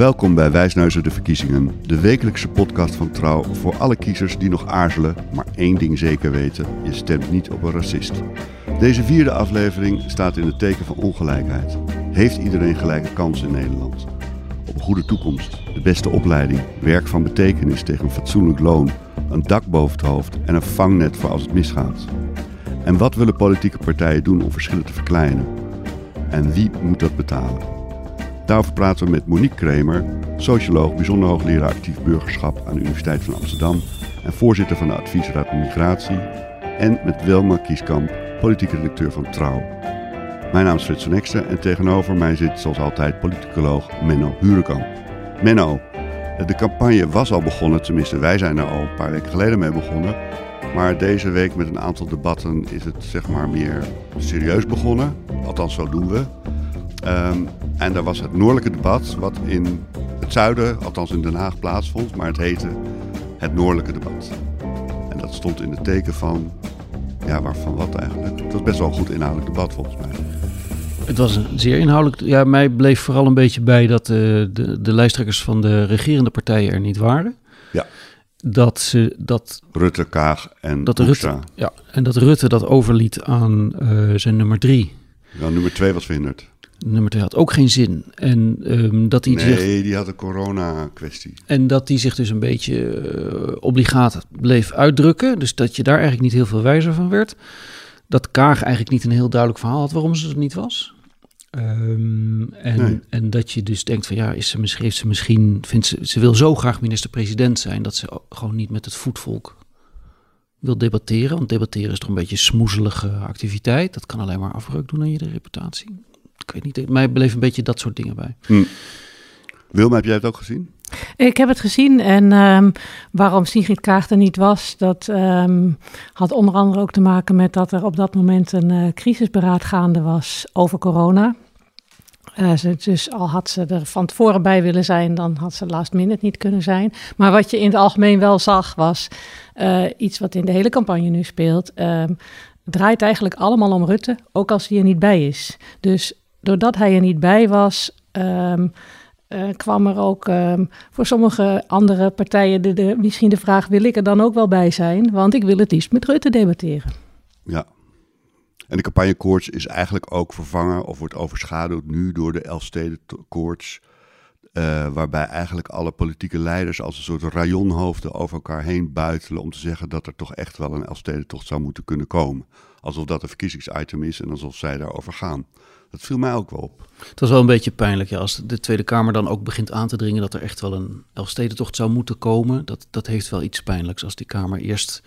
Welkom bij Wijsneuzen de Verkiezingen, de wekelijkse podcast van Trouw voor alle kiezers die nog aarzelen, maar één ding zeker weten: je stemt niet op een racist. Deze vierde aflevering staat in het teken van ongelijkheid. Heeft iedereen gelijke kansen in Nederland? Op een goede toekomst, de beste opleiding, werk van betekenis tegen een fatsoenlijk loon, een dak boven het hoofd en een vangnet voor als het misgaat. En wat willen politieke partijen doen om verschillen te verkleinen? En wie moet dat betalen? Daarover praten we met Monique Kremer, socioloog, bijzonder hoogleraar actief burgerschap aan de Universiteit van Amsterdam en voorzitter van de Adviesraad Migratie. En met Wilma Kieskamp, politieke redacteur van Trouw. Mijn naam is Frits van Ekster en tegenover mij zit zoals altijd politicoloog Menno Hurekamp. Menno, de campagne was al begonnen, tenminste wij zijn er al een paar weken geleden mee begonnen. Maar deze week met een aantal debatten is het zeg maar meer serieus begonnen. Althans, zo doen we. Um, en daar was het noordelijke debat, wat in het zuiden, althans in Den Haag, plaatsvond. Maar het heette het noordelijke debat. En dat stond in het teken van, ja, waarvan wat eigenlijk? Het was best wel een goed inhoudelijk debat volgens mij. Het was een zeer inhoudelijk. Ja, mij bleef vooral een beetje bij dat uh, de, de lijsttrekkers van de regerende partijen er niet waren. Ja. Dat ze dat. Rutte, Kaag en dat Rutte, Ja, en dat Rutte dat overliet aan uh, zijn nummer drie. Ja, nummer twee was verhinderd nummer 2 had ook geen zin. En um, dat hij nee, zich, die had een corona-kwestie. En dat hij zich dus een beetje uh, obligaat bleef uitdrukken. Dus dat je daar eigenlijk niet heel veel wijzer van werd. Dat Kaag eigenlijk niet een heel duidelijk verhaal had waarom ze er niet was. Um, en, nee. en dat je dus denkt van ja, is ze misschien, heeft ze misschien vindt ze, ze wil zo graag minister-president zijn dat ze gewoon niet met het voetvolk wil debatteren. Want debatteren is toch een beetje smoezelige activiteit. Dat kan alleen maar afbreuk doen aan je reputatie ik weet niet, mij beleef een beetje dat soort dingen bij. Hm. Wilma, heb jij het ook gezien? Ik heb het gezien en um, waarom Sigrid Kaag er niet was, dat um, had onder andere ook te maken met dat er op dat moment een uh, crisisberaad gaande was over corona. Uh, ze, dus al had ze er van tevoren bij willen zijn, dan had ze last minute niet kunnen zijn. Maar wat je in het algemeen wel zag, was uh, iets wat in de hele campagne nu speelt. Um, draait eigenlijk allemaal om Rutte, ook als hij er niet bij is. Dus doordat hij er niet bij was, um, uh, kwam er ook um, voor sommige andere partijen de, misschien de vraag: wil ik er dan ook wel bij zijn? Want ik wil het liefst met Rutte debatteren. Ja. En de campagnekoorts is eigenlijk ook vervangen of wordt overschaduwd nu door de Elfstedenkoorts. Uh, waarbij eigenlijk alle politieke leiders als een soort rajonhoofden over elkaar heen buitelen om te zeggen dat er toch echt wel een Elfstedentocht zou moeten kunnen komen. Alsof dat een verkiezingsitem is en alsof zij daarover gaan. Dat viel mij ook wel op. Het was wel een beetje pijnlijk ja, als de Tweede Kamer dan ook begint aan te dringen dat er echt wel een Elfstedentocht zou moeten komen. Dat, dat heeft wel iets pijnlijks als die Kamer eerst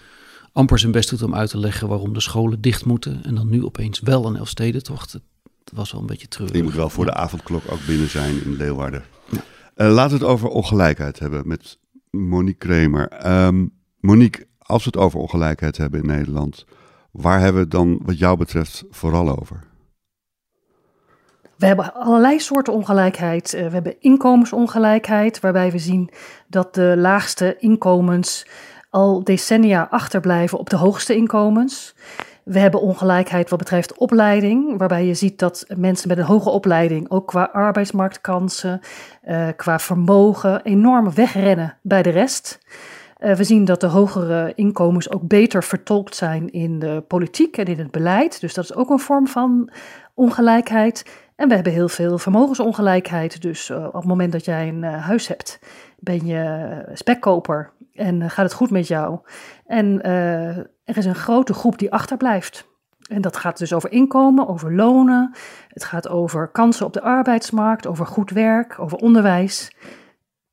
amper zijn best doet om uit te leggen waarom de scholen dicht moeten. En dan nu opeens wel een Elfstedentocht. Het was wel een beetje treurig. Je moet wel voor de avondklok ook binnen zijn in Leeuwarden. Ja. Uh, laten we het over ongelijkheid hebben met Monique Kremer. Um, Monique, als we het over ongelijkheid hebben in Nederland, waar hebben we het dan wat jou betreft vooral over? We hebben allerlei soorten ongelijkheid. Eh, we hebben inkomensongelijkheid, waarbij we zien dat de laagste inkomens al decennia achterblijven op de hoogste inkomens. We hebben ongelijkheid wat betreft opleiding, waarbij je ziet dat mensen met een hoge opleiding ook qua arbeidsmarktkansen, uh, qua vermogen enorm wegrennen bij de rest. Uh, we zien dat de hogere inkomens ook beter vertolkt zijn in de politiek en in het beleid. Dus dat is ook een vorm van ongelijkheid. En we hebben heel veel vermogensongelijkheid. Dus uh, op het moment dat jij een uh, huis hebt, ben je spekkoper en gaat het goed met jou. En er is een grote groep die achterblijft. En dat gaat dus over inkomen, over lonen. Het gaat over kansen op de arbeidsmarkt, over goed werk, over onderwijs.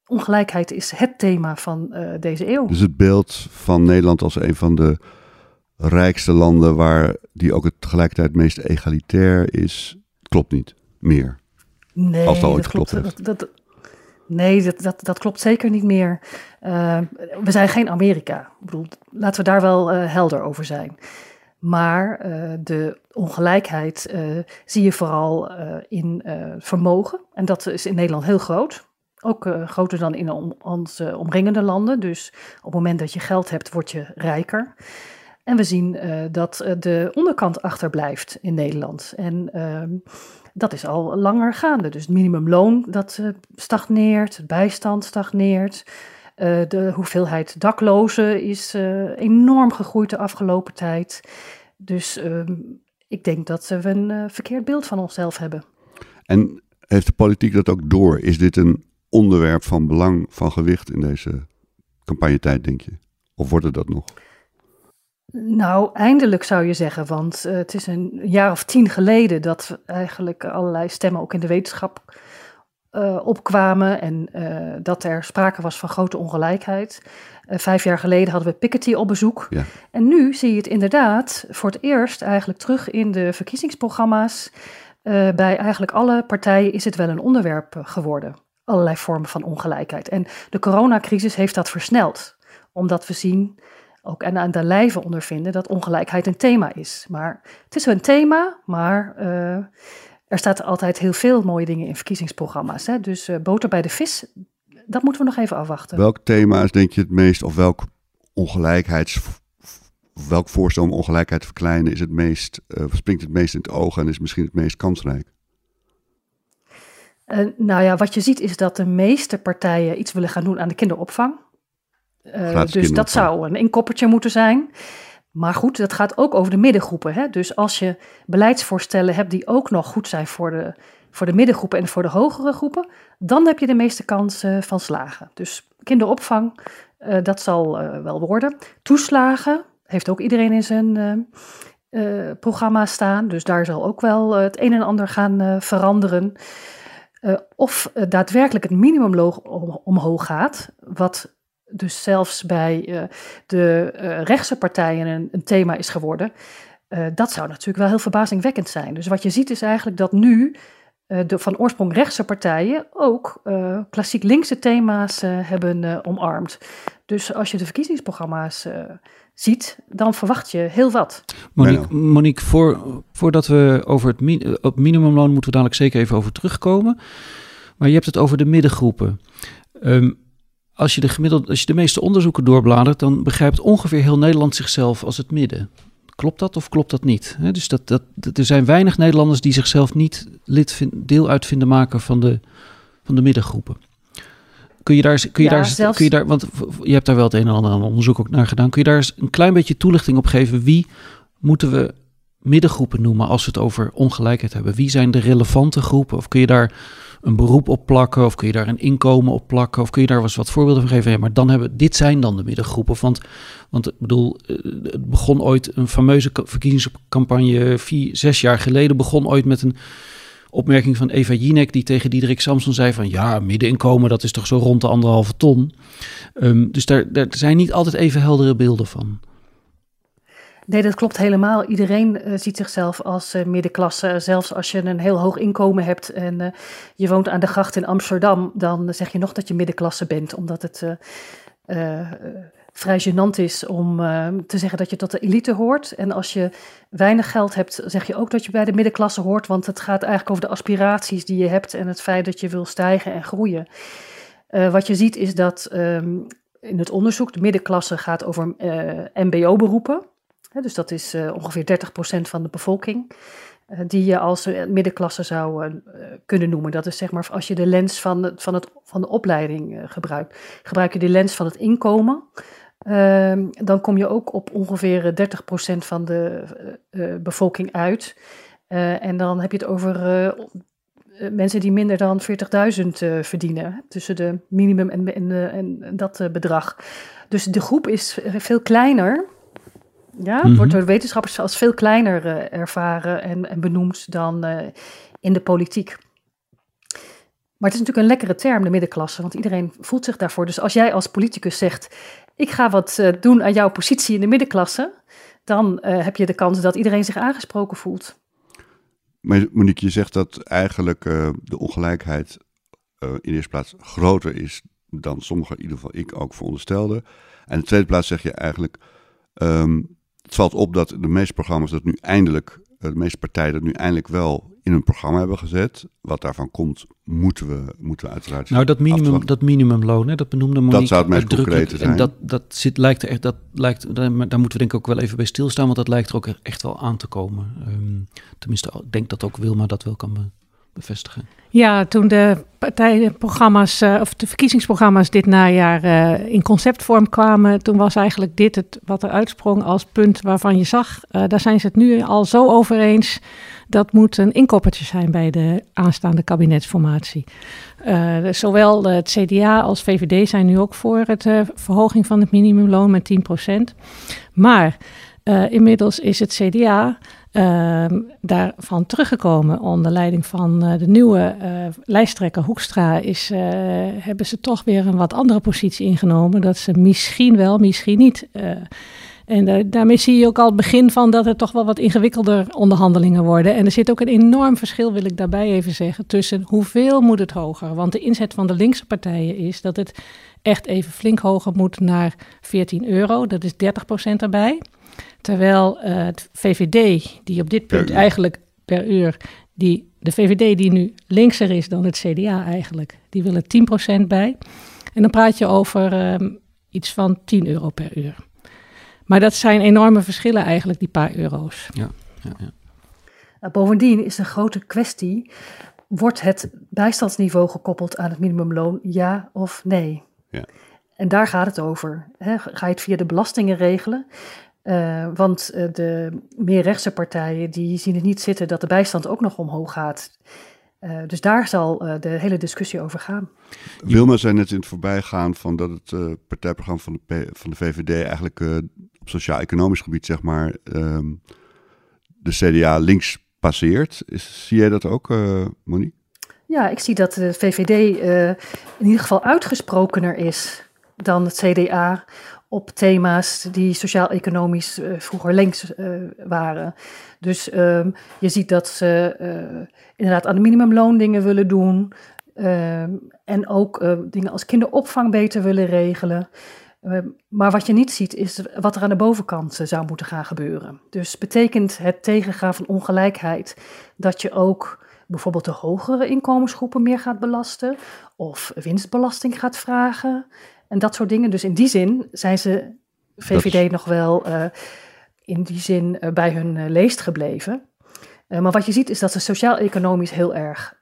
Ongelijkheid is het thema van deze eeuw. Dus het beeld van Nederland als een van de rijkste landen waar die ook het tegelijkertijd meest egalitair is, klopt niet meer. Nee, Als ooit dat klopt. geklopt Dat, dat, nee, dat, dat, dat klopt zeker niet meer. Uh, we zijn geen Amerika. Ik bedoel, laten we daar wel uh, helder over zijn. Maar uh, de ongelijkheid zie je vooral in vermogen. En dat is in Nederland heel groot. Ook groter dan in onze omringende landen. Dus op het moment dat je geld hebt, word je rijker. En we zien dat de onderkant achterblijft in Nederland. En ehm, dat is al langer gaande. Dus het minimumloon dat uh, stagneert, het bijstand stagneert. De hoeveelheid daklozen is enorm gegroeid de afgelopen tijd. Dus ehm, ik denk dat we een verkeerd beeld van onszelf hebben. En heeft de politiek dat ook door? Is dit een onderwerp van belang, van gewicht in deze campagnetijd, denk je? Of wordt het dat nog? Nou, eindelijk zou je zeggen, want uh, het is een jaar of tien geleden dat eigenlijk allerlei stemmen ook in de wetenschap uh, opkwamen en uh, dat er sprake was van grote ongelijkheid. vijf jaar geleden hadden we Piketty op bezoek. Ja. En nu zie je het inderdaad voor het eerst eigenlijk terug in de verkiezingsprogramma's. bij eigenlijk alle partijen is het wel een onderwerp geworden. Allerlei vormen van ongelijkheid. En de coronacrisis heeft dat versneld, omdat we zien ook en aan de lijve ondervinden dat ongelijkheid een thema is. Maar het is een thema, maar uh, er staat altijd heel veel mooie dingen in verkiezingsprogramma's. Hè? Dus uh, boter bij de vis, dat moeten we nog even afwachten. Welk thema is denk je het meest, of welk ongelijkheids, welk voorstel om ongelijkheid te verkleinen is het meest, uh, springt het meest in het oog en is misschien het meest kansrijk? nou ja, wat je ziet is dat de meeste partijen iets willen gaan doen aan de kinderopvang. Uh, dus dat zou een inkoppertje moeten zijn. Maar goed, dat gaat ook over de middengroepen. Hè? Dus als je beleidsvoorstellen hebt die ook nog goed zijn voor de, voor de middengroepen en voor de hogere groepen, dan heb je de meeste kans uh, van slagen. Dus kinderopvang, uh, dat zal wel worden. Toeslagen heeft ook iedereen in zijn programma staan. Dus daar zal ook wel het een en ander gaan veranderen. of daadwerkelijk het minimumloon om, omhoog gaat, wat dus zelfs bij uh, de uh, rechtse partijen een, een, thema is geworden. Uh, dat zou natuurlijk wel heel verbazingwekkend zijn. Dus wat je ziet is eigenlijk dat nu de van oorsprong rechtse partijen ook klassiek linkse thema's hebben omarmd. Dus als je de verkiezingsprogramma's ziet, dan verwacht je heel wat. Monique, Monique voor, voordat we over het min, op minimumloon moeten we dadelijk zeker even over terugkomen. Maar je hebt het over de middengroepen. Um, als je de gemiddelde, als je de meeste onderzoeken doorbladert, dan begrijpt ongeveer heel Nederland zichzelf als het midden. Klopt dat of klopt dat niet? dus dat, dat, er zijn weinig Nederlanders die zichzelf niet lid vind, deel uit vinden maken van de, van de middengroepen. Kun je daar, kun je ja, daar, zelfs... kun je daar, want je hebt daar wel het een en ander aan onderzoek ook naar gedaan. Kun je daar eens een klein beetje toelichting op geven? Wie moeten we middengroepen noemen als we het over ongelijkheid hebben? Wie zijn de relevante groepen? Of kun je daar een beroep op plakken? Of kun je daar een inkomen op plakken? Of kun je daar eens wat voorbeelden van geven? Maar dan hebben, dit zijn dan de middengroepen. Want, want ik bedoel, eh, het begon ooit een fameuze verkiezingscampagne, vier, zes jaar geleden, begon ooit met een opmerking van Eva Jinek, die tegen Diederik Samson zei van ja, middeninkomen, dat is toch zo rond de anderhalve ton. Um, dus daar, daar zijn niet altijd even heldere beelden van. Nee, dat klopt helemaal. Iedereen uh, ziet zichzelf als uh, middenklasse. Zelfs als je een heel hoog inkomen hebt en uh, je woont aan de gracht in Amsterdam, dan zeg je nog dat je middenklasse bent, omdat het vrij gênant is om te zeggen dat je tot de elite hoort. En als je weinig geld hebt, zeg je ook dat je bij de middenklasse hoort, want het gaat eigenlijk over de aspiraties die je hebt en het feit dat je wil stijgen en groeien. wat je ziet is dat um, in het onderzoek de middenklasse gaat over MBO-beroepen dus dat is uh, ongeveer 30% van de bevolking. Uh, die je als middenklasse zou kunnen noemen. Dat is zeg maar als je de lens van, van, het, van de opleiding gebruikt. Gebruik je de lens van het inkomen. Ehm, dan kom je ook op ongeveer 30% van de bevolking uit. en dan heb je het over mensen die minder dan 40.000 verdienen. Tussen de minimum en, en, en dat bedrag. Dus de groep is veel kleiner. Ja, het wordt mhm. door wetenschappers als veel kleiner uh, ervaren en, en, benoemd dan uh, in de politiek. Maar het is natuurlijk een lekkere term, de middenklasse, want iedereen voelt zich daarvoor. Dus als jij als politicus zegt, ik ga wat uh, doen aan jouw positie in de middenklasse, dan heb je de kans dat iedereen zich aangesproken voelt. maar Monique, je zegt dat eigenlijk de ongelijkheid in de eerste plaats groter is dan sommigen, in ieder geval ik ook veronderstelden. En in de tweede plaats zeg je eigenlijk, um, het valt op dat de meeste programma's dat nu eindelijk, de meeste partijen dat nu eindelijk wel in een programma hebben gezet. Wat daarvan komt, moeten we, moeten we uiteraard. Nou, dat, minimum, dat minimumloon, hè, dat benoemde Monique Dat zou het meest concrete zijn. En dat, dat zit, lijkt er echt, dat lijkt, daar, moeten we denk ik ook wel even bij stilstaan, want dat lijkt er ook echt wel aan te komen. Um, tenminste, ik denk dat ook Wilma dat wel kan bevestigen. Ja, toen de partijprogramma's uh, of de verkiezingsprogramma's dit najaar uh, in conceptvorm kwamen, toen was eigenlijk dit het wat er uitsprong als punt waarvan je zag, uh, daar zijn ze het nu al zo over eens dat moet een inkoppertje zijn bij de aanstaande kabinetsformatie. Uh, zowel het CDA als VVD zijn nu ook voor uh, verhoging van het minimumloon met 10%. Maar inmiddels is het CDA daarvan teruggekomen onder leiding van de nieuwe lijsttrekker Hoekstra. Is, hebben ze toch weer een wat andere positie ingenomen. Dat ze misschien wel, misschien niet en daarmee zie je ook al het begin van dat het toch wel wat ingewikkelder onderhandelingen worden. En er zit ook een enorm verschil, wil ik daarbij even zeggen, tussen hoeveel moet het hoger. Want de inzet van de linkse partijen is dat het echt even flink hoger moet naar 14 euro. Dat is 30% erbij. Terwijl uh, het VVD, die op dit punt eigenlijk per uur, die, de VVD die nu linkser is dan het CDA eigenlijk, die willen 10% bij. En dan praat je over um, iets van 10 euro per uur. Maar dat zijn enorme verschillen eigenlijk, die paar euro's. Ja, ja, ja. Nou, bovendien is een grote kwestie, wordt het bijstandsniveau gekoppeld aan het minimumloon, ja of nee? Ja. En daar gaat het over. Ga je het via de belastingen regelen? Uh, want uh, de meer rechtse partijen die zien het niet zitten dat de bijstand ook nog omhoog gaat. Uh, dus daar zal uh, de hele discussie over gaan. Wilma zei net in het voorbijgaan van dat het uh, partijprogramma van de, P van de VVD eigenlijk op sociaal-economisch gebied, zeg maar, um, de CDA links passeert. Is, zie jij dat ook, Monique? Ja, ik zie dat de VVD in ieder geval uitgesprokener is dan het CDA op thema's die sociaal-economisch uh, vroeger links uh, waren. Dus um, je ziet dat ze uh, inderdaad aan de minimumloon dingen willen doen. Ehm, en ook dingen als kinderopvang beter willen regelen. Ehm, maar wat je niet ziet is wat er aan de bovenkant zou moeten gaan gebeuren. Dus betekent het tegengaan van ongelijkheid dat je ook bijvoorbeeld de hogere inkomensgroepen meer gaat belasten of winstbelasting gaat vragen en dat soort dingen. Dus in die zin zijn ze VVD nog wel uh, in die zin uh, bij hun uh, leest gebleven. maar wat je ziet is dat ze sociaal-economisch heel erg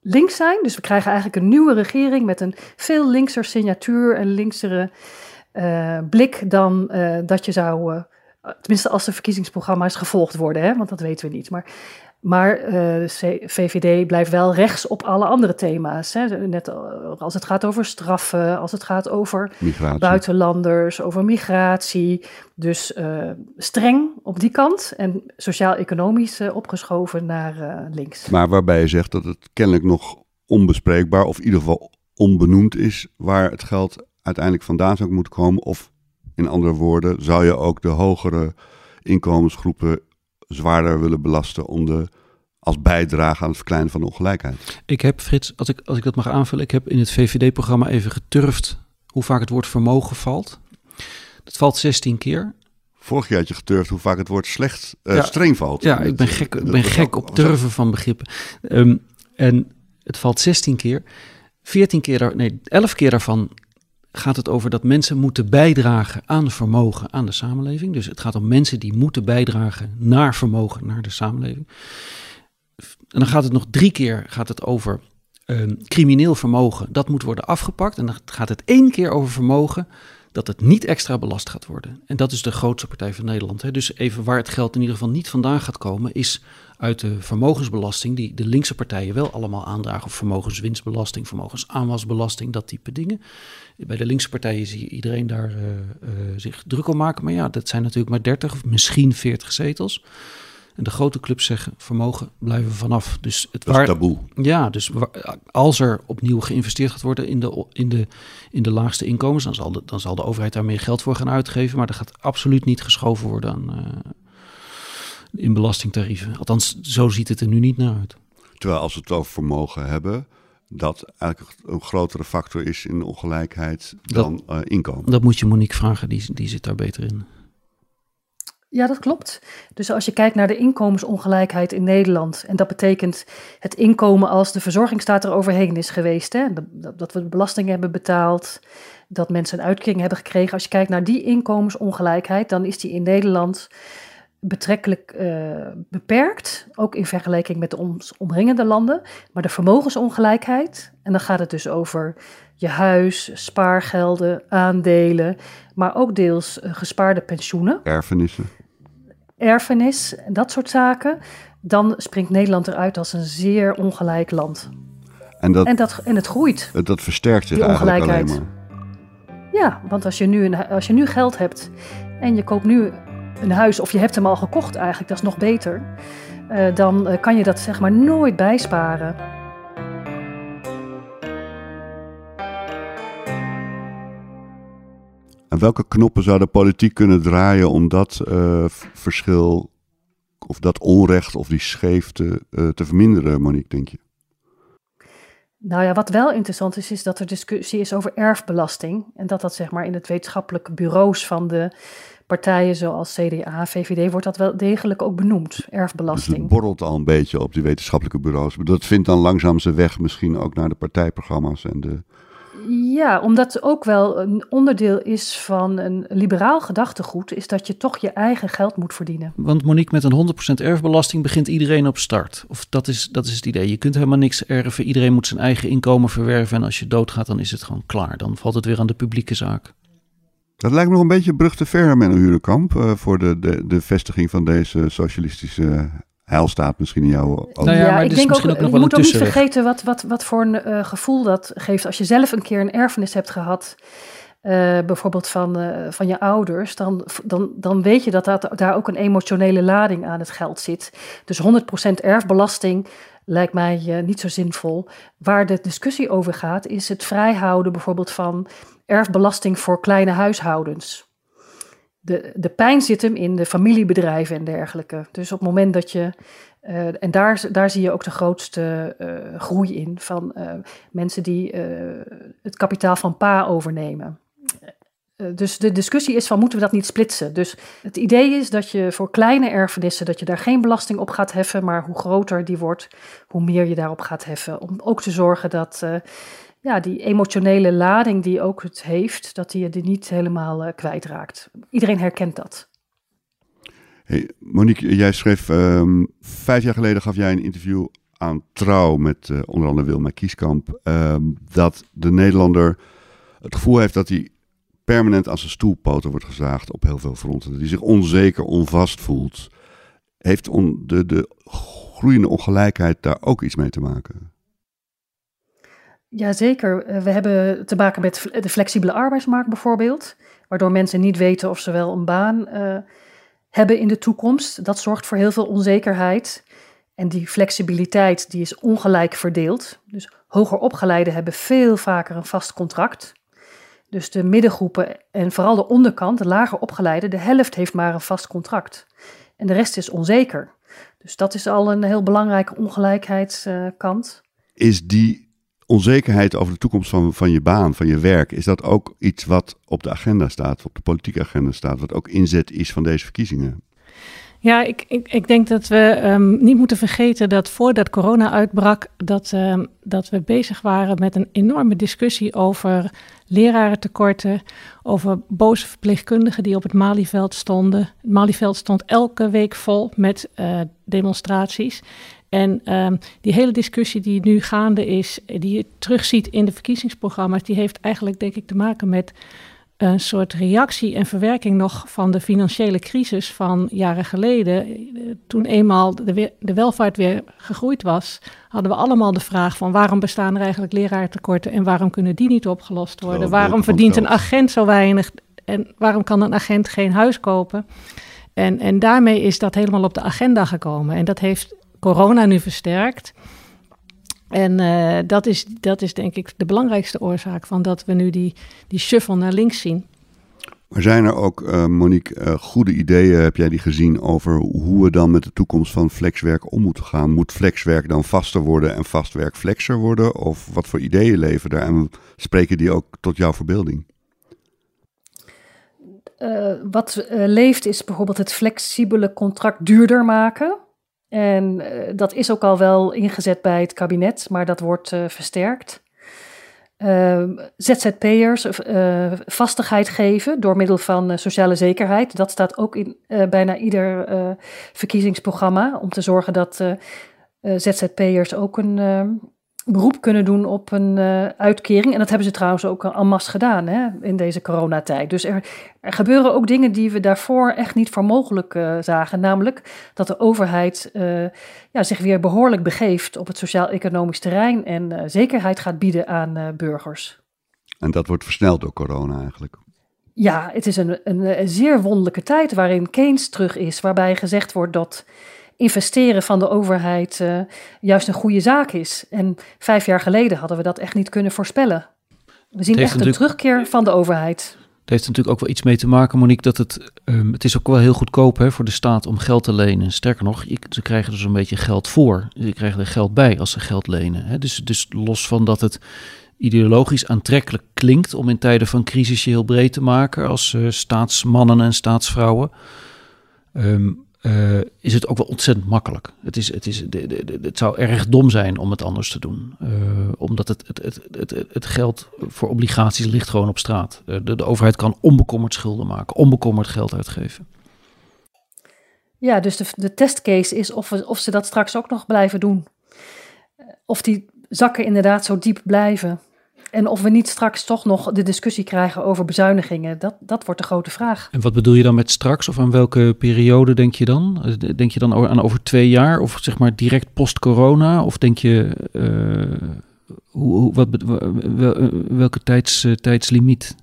links zijn. Dus we krijgen eigenlijk een nieuwe regering met een veel linkser signatuur en linksere blik dan dat je zou tenminste als de verkiezingsprogramma's gevolgd worden, hè, want dat weten we niet. Maar maar uh, de VVD blijft wel rechts op alle andere thema's. Hè. Net als het gaat over straffen, als het gaat over migratie. buitenlanders, over migratie. Dus uh, streng op die kant en sociaal-economisch uh, opgeschoven naar links. Maar waarbij je zegt dat het kennelijk nog onbespreekbaar, of in ieder geval onbenoemd is, waar het geld uiteindelijk vandaan zou moeten komen. Of in andere woorden, zou je ook de hogere inkomensgroepen zwaarder willen belasten om de, als bijdrage aan het verkleinen van de ongelijkheid. Ik heb, Frits, als ik, als ik dat mag aanvullen, ik heb in het VVD-programma even geturfd hoe vaak het woord vermogen valt. Dat valt 16 keer. Vorig jaar had je geturfd hoe vaak het woord slecht, uh, ja, streng valt. Ja, ik ben gek, ik ben gek op turven van begrippen. Um, en het valt 16 keer. 14 keer, nee, 11 keer daarvan gaat het over dat mensen moeten bijdragen aan vermogen aan de samenleving. Dus het gaat om mensen die moeten bijdragen naar vermogen naar de samenleving. En dan gaat het nog drie keer gaat het over uh, crimineel vermogen. Dat moet worden afgepakt. En dan gaat het één keer over vermogen dat het niet extra belast gaat worden. En dat is de grootste partij van Nederland. Hè. Dus even waar het geld in ieder geval niet vandaan gaat komen, is uit de vermogensbelasting, die de linkse partijen wel allemaal aandragen. Of vermogenswinstbelasting, vermogensaanwasbelasting, dat type dingen. Bij de linkse partijen zie je iedereen daar uh, uh, zich druk om maken. Maar ja, dat zijn natuurlijk maar 30 of misschien 40 zetels. En de grote clubs zeggen vermogen blijven vanaf. Dus het waar, is taboe. Ja, dus als er opnieuw geïnvesteerd gaat worden in de, in de, in de laagste inkomens, dan zal, de, dan zal de overheid daar meer geld voor gaan uitgeven. Maar er gaat absoluut niet geschoven worden aan, uh, in belastingtarieven. Althans, zo ziet het er nu niet naar uit. Terwijl als we het over vermogen hebben, dat eigenlijk een grotere factor is in ongelijkheid dan uh, inkomen. Dat moet je Monique vragen, die, die zit daar beter in. Ja, dat klopt. Dus als je kijkt naar de inkomensongelijkheid in Nederland, en dat betekent het inkomen als de verzorgingsstaat er overheen is geweest, hè, dat, we de hebben betaald, dat mensen een uitkering hebben gekregen. Als je kijkt naar die inkomensongelijkheid, dan is die in Nederland betrekkelijk uh, beperkt, ook in vergelijking met de omringende landen. Maar de vermogensongelijkheid, en dan gaat het dus over je huis, spaargelden, aandelen, maar ook deels uh, gespaarde pensioenen. Erfenissen. Erfenis, en dat soort zaken. Dan springt Nederland eruit als een zeer ongelijk land. En, dat, en, dat, en het groeit. Dat versterkt zich eigenlijk alleen maar. Ja, want als je, nu een, als je nu geld hebt en je koopt nu een huis of je hebt hem al gekocht eigenlijk, dat is nog beter. Uh, dan uh, kan je dat zeg maar nooit bijsparen. Welke knoppen zou de politiek kunnen draaien om dat uh, verschil of dat onrecht of die scheefte te verminderen, Monique, denk je? Nou ja, wat wel interessant is, is dat er discussie is over erfbelasting. En dat dat zeg maar in het wetenschappelijke bureaus van de partijen zoals CDA, VVD, wordt dat wel degelijk ook benoemd, erfbelasting. Dus het borrelt al een beetje op die wetenschappelijke bureaus. Dat vindt dan langzaam zijn weg misschien ook naar de partijprogramma's en de... Ja, omdat het ook wel een onderdeel is van een liberaal gedachtegoed, is dat je toch je eigen geld moet verdienen. Want Monique, met een 100% erfbelasting begint iedereen op start. Of dat is, dat is het idee. Je kunt helemaal niks erven. Iedereen moet zijn eigen inkomen verwerven. En als je doodgaat, dan is het gewoon klaar. Dan valt het weer aan de publieke zaak. Dat lijkt me nog een beetje brug te ver, Menno Hurenkamp, uh, voor de, de, de vestiging van deze socialistische heilstaat misschien in jouw ogen. Nou ja, maar ik denk ook, ook nog je moet ook niet vergeten wat, wat, wat voor een uh, gevoel dat geeft. Als je zelf een keer een erfenis hebt gehad, uh, bijvoorbeeld van, uh, van je ouders, dan, dan, dan weet je dat, dat daar ook een emotionele lading aan het geld zit. Dus 100% erfbelasting lijkt mij niet zo zinvol. Waar de discussie over gaat, is het vrijhouden bijvoorbeeld van erfbelasting voor kleine huishoudens. De, de pijn zit hem in de familiebedrijven en dergelijke. Dus op het moment dat je. Uh, en daar, daar zie je ook de grootste uh, groei in van uh, mensen die het kapitaal van pa overnemen. dus de discussie is van moeten we dat niet splitsen? Dus het idee is dat je voor kleine erfenissen dat je daar geen belasting op gaat heffen, maar hoe groter die wordt, hoe meer je daarop gaat heffen. Om ook te zorgen dat ja, die emotionele lading die ook het heeft, dat hij die niet helemaal uh, kwijtraakt. Iedereen herkent dat. Hey, Monique, jij schreef um, vijf jaar geleden gaf jij een interview aan Trouw met uh, onder andere Wilma Kieskamp. Um, dat de Nederlander het gevoel heeft dat hij permanent aan zijn stoelpoten wordt gezaagd op heel veel fronten. Hij zich onzeker, onvast voelt. Heeft de, de groeiende ongelijkheid daar ook iets mee te maken? Jazeker. Eh, we hebben te maken met de flexibele arbeidsmarkt bijvoorbeeld, waardoor mensen niet weten of ze wel een baan uh, hebben in de toekomst. Dat zorgt voor heel veel onzekerheid. En die flexibiliteit die is ongelijk verdeeld. Dus hoger opgeleiden hebben veel vaker een vast contract. Dus de middengroepen en vooral de onderkant, de lager opgeleiden, de helft heeft maar een vast contract. En de rest is onzeker. Dus dat is al een heel belangrijke ongelijkheidskant. Is die onzekerheid over de toekomst van, van je baan, van je werk, is dat ook iets wat op de agenda staat, op de politieke agenda staat, wat ook inzet is van deze verkiezingen? Ja, ik, ik, ik denk dat we um, niet moeten vergeten dat voordat corona uitbrak, dat, um, dat we bezig waren met een enorme discussie over lerarentekorten, over boze verpleegkundigen die op het Malieveld stonden. Het Malieveld stond elke week vol met uh, demonstraties. En um, die hele discussie die nu gaande is, die je terugziet in de verkiezingsprogramma's, die heeft eigenlijk denk ik te maken met een soort reactie en verwerking nog van de financiële crisis van jaren geleden. Toen eenmaal de, de welvaart weer gegroeid was, hadden we allemaal de vraag van waarom bestaan er eigenlijk leraartekorten en waarom kunnen die niet opgelost worden? waarom verdient een agent zo weinig en waarom kan een agent geen huis kopen? En, en daarmee is dat helemaal op de agenda gekomen. En dat heeft corona nu versterkt. En uh, dat, is, dat is denk ik de belangrijkste oorzaak van dat we nu die, die shuffle naar links zien. Maar zijn er ook, uh, Monique, uh, goede ideeën, heb jij die gezien, over hoe we dan met de toekomst van flexwerk om moeten gaan? Moet flexwerk dan vaster worden en vastwerk flexer worden? Of wat voor ideeën leven daar? En spreken die ook tot jouw verbeelding? Uh, wat leeft is bijvoorbeeld het flexibele contract duurder maken. En dat is ook al wel ingezet bij het kabinet, maar dat wordt versterkt. Ehm, ZZP'ers uh, vastigheid geven door middel van uh, sociale zekerheid. Dat staat ook in uh, bijna ieder verkiezingsprogramma. Om te zorgen dat ZZP'ers ook een ehm, beroep kunnen doen op een uh, uitkering. En dat hebben ze trouwens ook al masse gedaan hè, in deze coronatijd. Dus er, er, gebeuren ook dingen die we daarvoor echt niet voor mogelijk uh, zagen. Namelijk dat de overheid uh, ja, zich weer behoorlijk begeeft op het sociaal-economisch terrein en zekerheid gaat bieden aan burgers. En dat wordt versneld door corona eigenlijk. Ja, het is een, een, een zeer wonderlijke tijd waarin Keynes terug is, waarbij gezegd wordt dat investeren van de overheid uh, juist een goede zaak is. En vijf jaar geleden hadden we dat echt niet kunnen voorspellen. We zien echt een terugkeer van de overheid. Het heeft natuurlijk ook wel iets mee te maken, Monique, dat het, um, het is ook wel heel goedkoop hè, voor de staat om geld te lenen. Sterker nog, ze krijgen er zo'n beetje geld voor. Ze krijgen er geld bij als ze geld lenen. Hè. Dus, dus los van dat het ideologisch aantrekkelijk klinkt om in tijden van crisis je heel breed te maken als uh, staatsmannen en staatsvrouwen. Um, uh, is het ook wel ontzettend makkelijk. Het, is, het, is, de, de, het zou erg dom zijn om het anders te doen. Uh, omdat het, het, het, het, het, geld voor obligaties ligt gewoon op straat. De, de overheid kan onbekommerd schulden maken, onbekommerd geld uitgeven. Ja, dus de, de testcase is of, we, of ze dat straks ook nog blijven doen. Of die zakken inderdaad zo diep blijven. En of we niet straks toch nog de discussie krijgen over bezuinigingen, dat, dat wordt de grote vraag. En wat bedoel je dan met straks? Of aan welke periode denk je dan? Denk je dan aan over twee jaar of zeg maar direct post-corona? Of denk je, uh, hoe, wat, welke tijds, uh, tijdslimiet?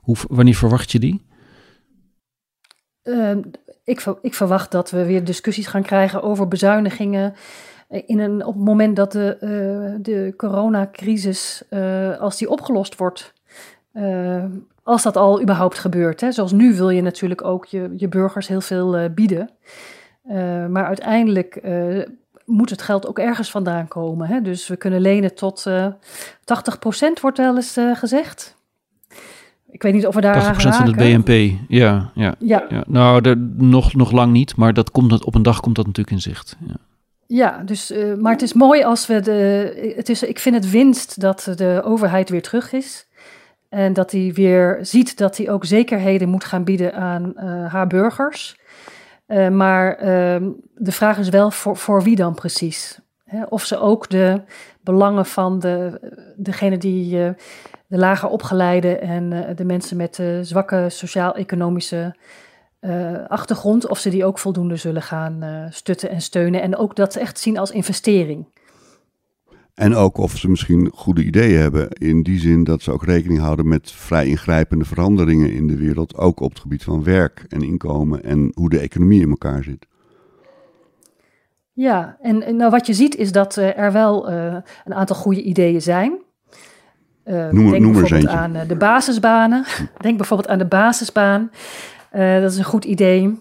Hoe, wanneer verwacht je die? Uh, ik, ik verwacht dat we weer discussies gaan krijgen over bezuinigingen in een, op het moment dat de, uh, de coronacrisis, uh, als die opgelost wordt, uh, als dat al überhaupt gebeurt. Hè. Zoals nu wil je natuurlijk ook je, je burgers heel veel bieden. maar uiteindelijk moet het geld ook ergens vandaan komen. Hè. Dus we kunnen lenen tot 80% wordt wel eens gezegd. Ik weet niet of we daar 80% van het BNP, ja. ja, ja. ja. Nou, nog, nog lang niet, maar dat komt, op een dag komt dat natuurlijk in zicht. Ja. Ja, dus, uh, maar het is mooi als we de. Het is, ik vind het winst dat de overheid weer terug is. En dat hij weer ziet dat hij ook zekerheden moet gaan bieden aan uh, haar burgers. Uh, maar ehm, de vraag is wel voor, voor wie dan precies? Hè? Of ze ook de belangen van de, degene die de lager opgeleide en de mensen met zwakke sociaal-economische uh, achtergrond, of ze die ook voldoende zullen gaan uh, stutten en steunen. En ook dat ze echt zien als investering. En ook of ze misschien goede ideeën hebben in die zin dat ze ook rekening houden met vrij ingrijpende veranderingen in de wereld, ook op het gebied van werk en inkomen en hoe de economie in elkaar zit. Ja, en, nou wat je ziet is dat uh, er wel een aantal goede ideeën zijn. noem, denk noem bijvoorbeeld aan de basisbanen. denk bijvoorbeeld aan de basisbaan. Uh, dat is een goed idee.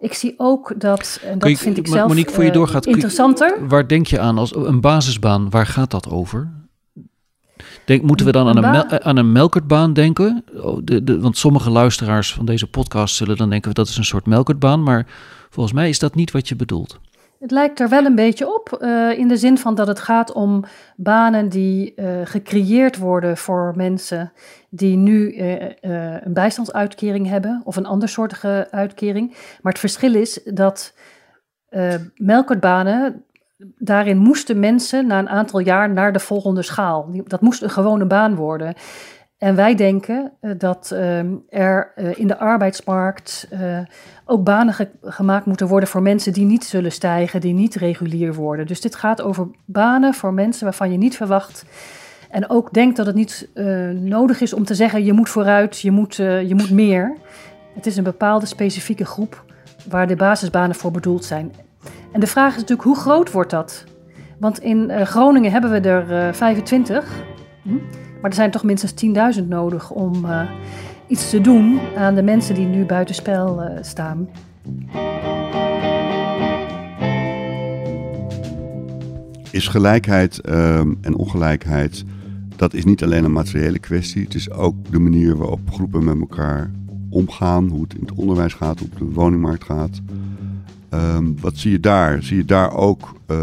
Ik zie ook dat, en dat je, vind ik zelf Monique, voor je eh, doorgaat, interessanter. Je, waar denk je aan als een basisbaan? Waar gaat dat over? Denk, moeten we dan aan een, aan een melkertbaan denken? Oh, de, de, want sommige luisteraars van deze podcast zullen dan denken dat is een soort melkertbaan. Maar volgens mij is dat niet wat je bedoelt. Het lijkt er wel een beetje op, uh, in de zin van dat het gaat om banen die uh, gecreëerd worden voor mensen die nu uh, een bijstandsuitkering hebben of een andersoortige uitkering. Maar het verschil is dat melkertbanen, daarin moesten mensen na een aantal jaar naar de volgende schaal. Dat moest een gewone baan worden. En wij denken uh, dat uh, er uh, in de arbeidsmarkt ook banen ge gemaakt moeten worden voor mensen die niet zullen stijgen, die niet regulier worden. Dus dit gaat over banen voor mensen waarvan je niet verwacht. En ook denkt dat het niet nodig is om te zeggen: je moet vooruit, je moet, je moet meer. Het is een bepaalde specifieke groep waar de basisbanen voor bedoeld zijn. En de vraag is natuurlijk: hoe groot wordt dat? Want in Groningen hebben we er 25. Hm? Maar er zijn toch minstens 10.000 nodig om uh, iets te doen aan de mensen die nu buitenspel uh, staan. Is gelijkheid ehm, en ongelijkheid, dat is niet alleen een materiële kwestie. Het is ook de manier waarop groepen met elkaar omgaan. Hoe het in het onderwijs gaat, hoe op de woningmarkt gaat. Ehm, wat zie je daar? Zie je daar ook uh,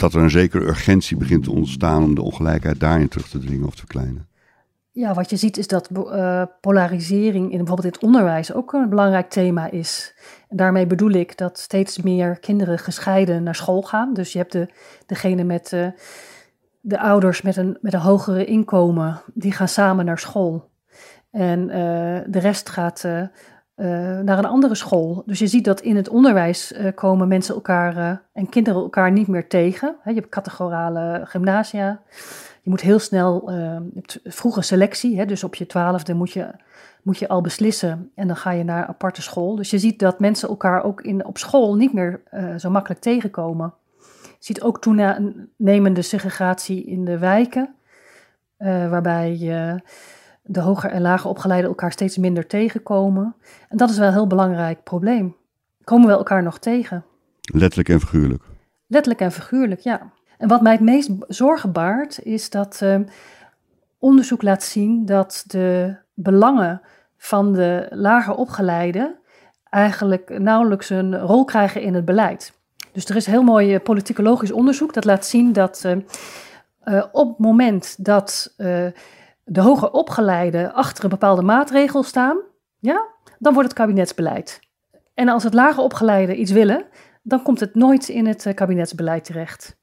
dat er een zekere urgentie begint te ontstaan om de ongelijkheid daarin terug te dringen of te verkleinen? Ja, wat je ziet is dat uh, polarisering in bijvoorbeeld het onderwijs ook een belangrijk thema is. En daarmee bedoel ik dat steeds meer kinderen gescheiden naar school gaan. Dus je hebt de, degene met uh, de ouders met een, met een hogere inkomen, die gaan samen naar school. En uh, de rest gaat naar een andere school. Dus je ziet dat in het onderwijs komen mensen elkaar en kinderen elkaar niet meer tegen. je hebt categorale gymnasia. Je moet heel snel, uh, vroege selectie, dus op je twaalfde moet je, moet je al beslissen en dan ga je naar aparte school. Dus je ziet dat mensen elkaar ook in, op school niet meer zo makkelijk tegenkomen. Je ziet ook toenemende segregatie in de wijken, waarbij de hoger en lager opgeleiden elkaar steeds minder tegenkomen. En dat is wel een heel belangrijk probleem. Komen we elkaar nog tegen? Letterlijk en figuurlijk. Letterlijk en figuurlijk, ja. En wat mij het meest zorgen baart, is dat uh, onderzoek laat zien dat de belangen van de lager opgeleiden eigenlijk nauwelijks een rol krijgen in het beleid. Dus er is heel mooi eh, politicologisch onderzoek dat laat zien dat uh, uh, op het moment dat de hoger opgeleiden achter een bepaalde maatregel staan, ja, dan wordt het kabinetsbeleid. En als het lager opgeleiden iets willen, dan komt het nooit in het kabinetsbeleid terecht.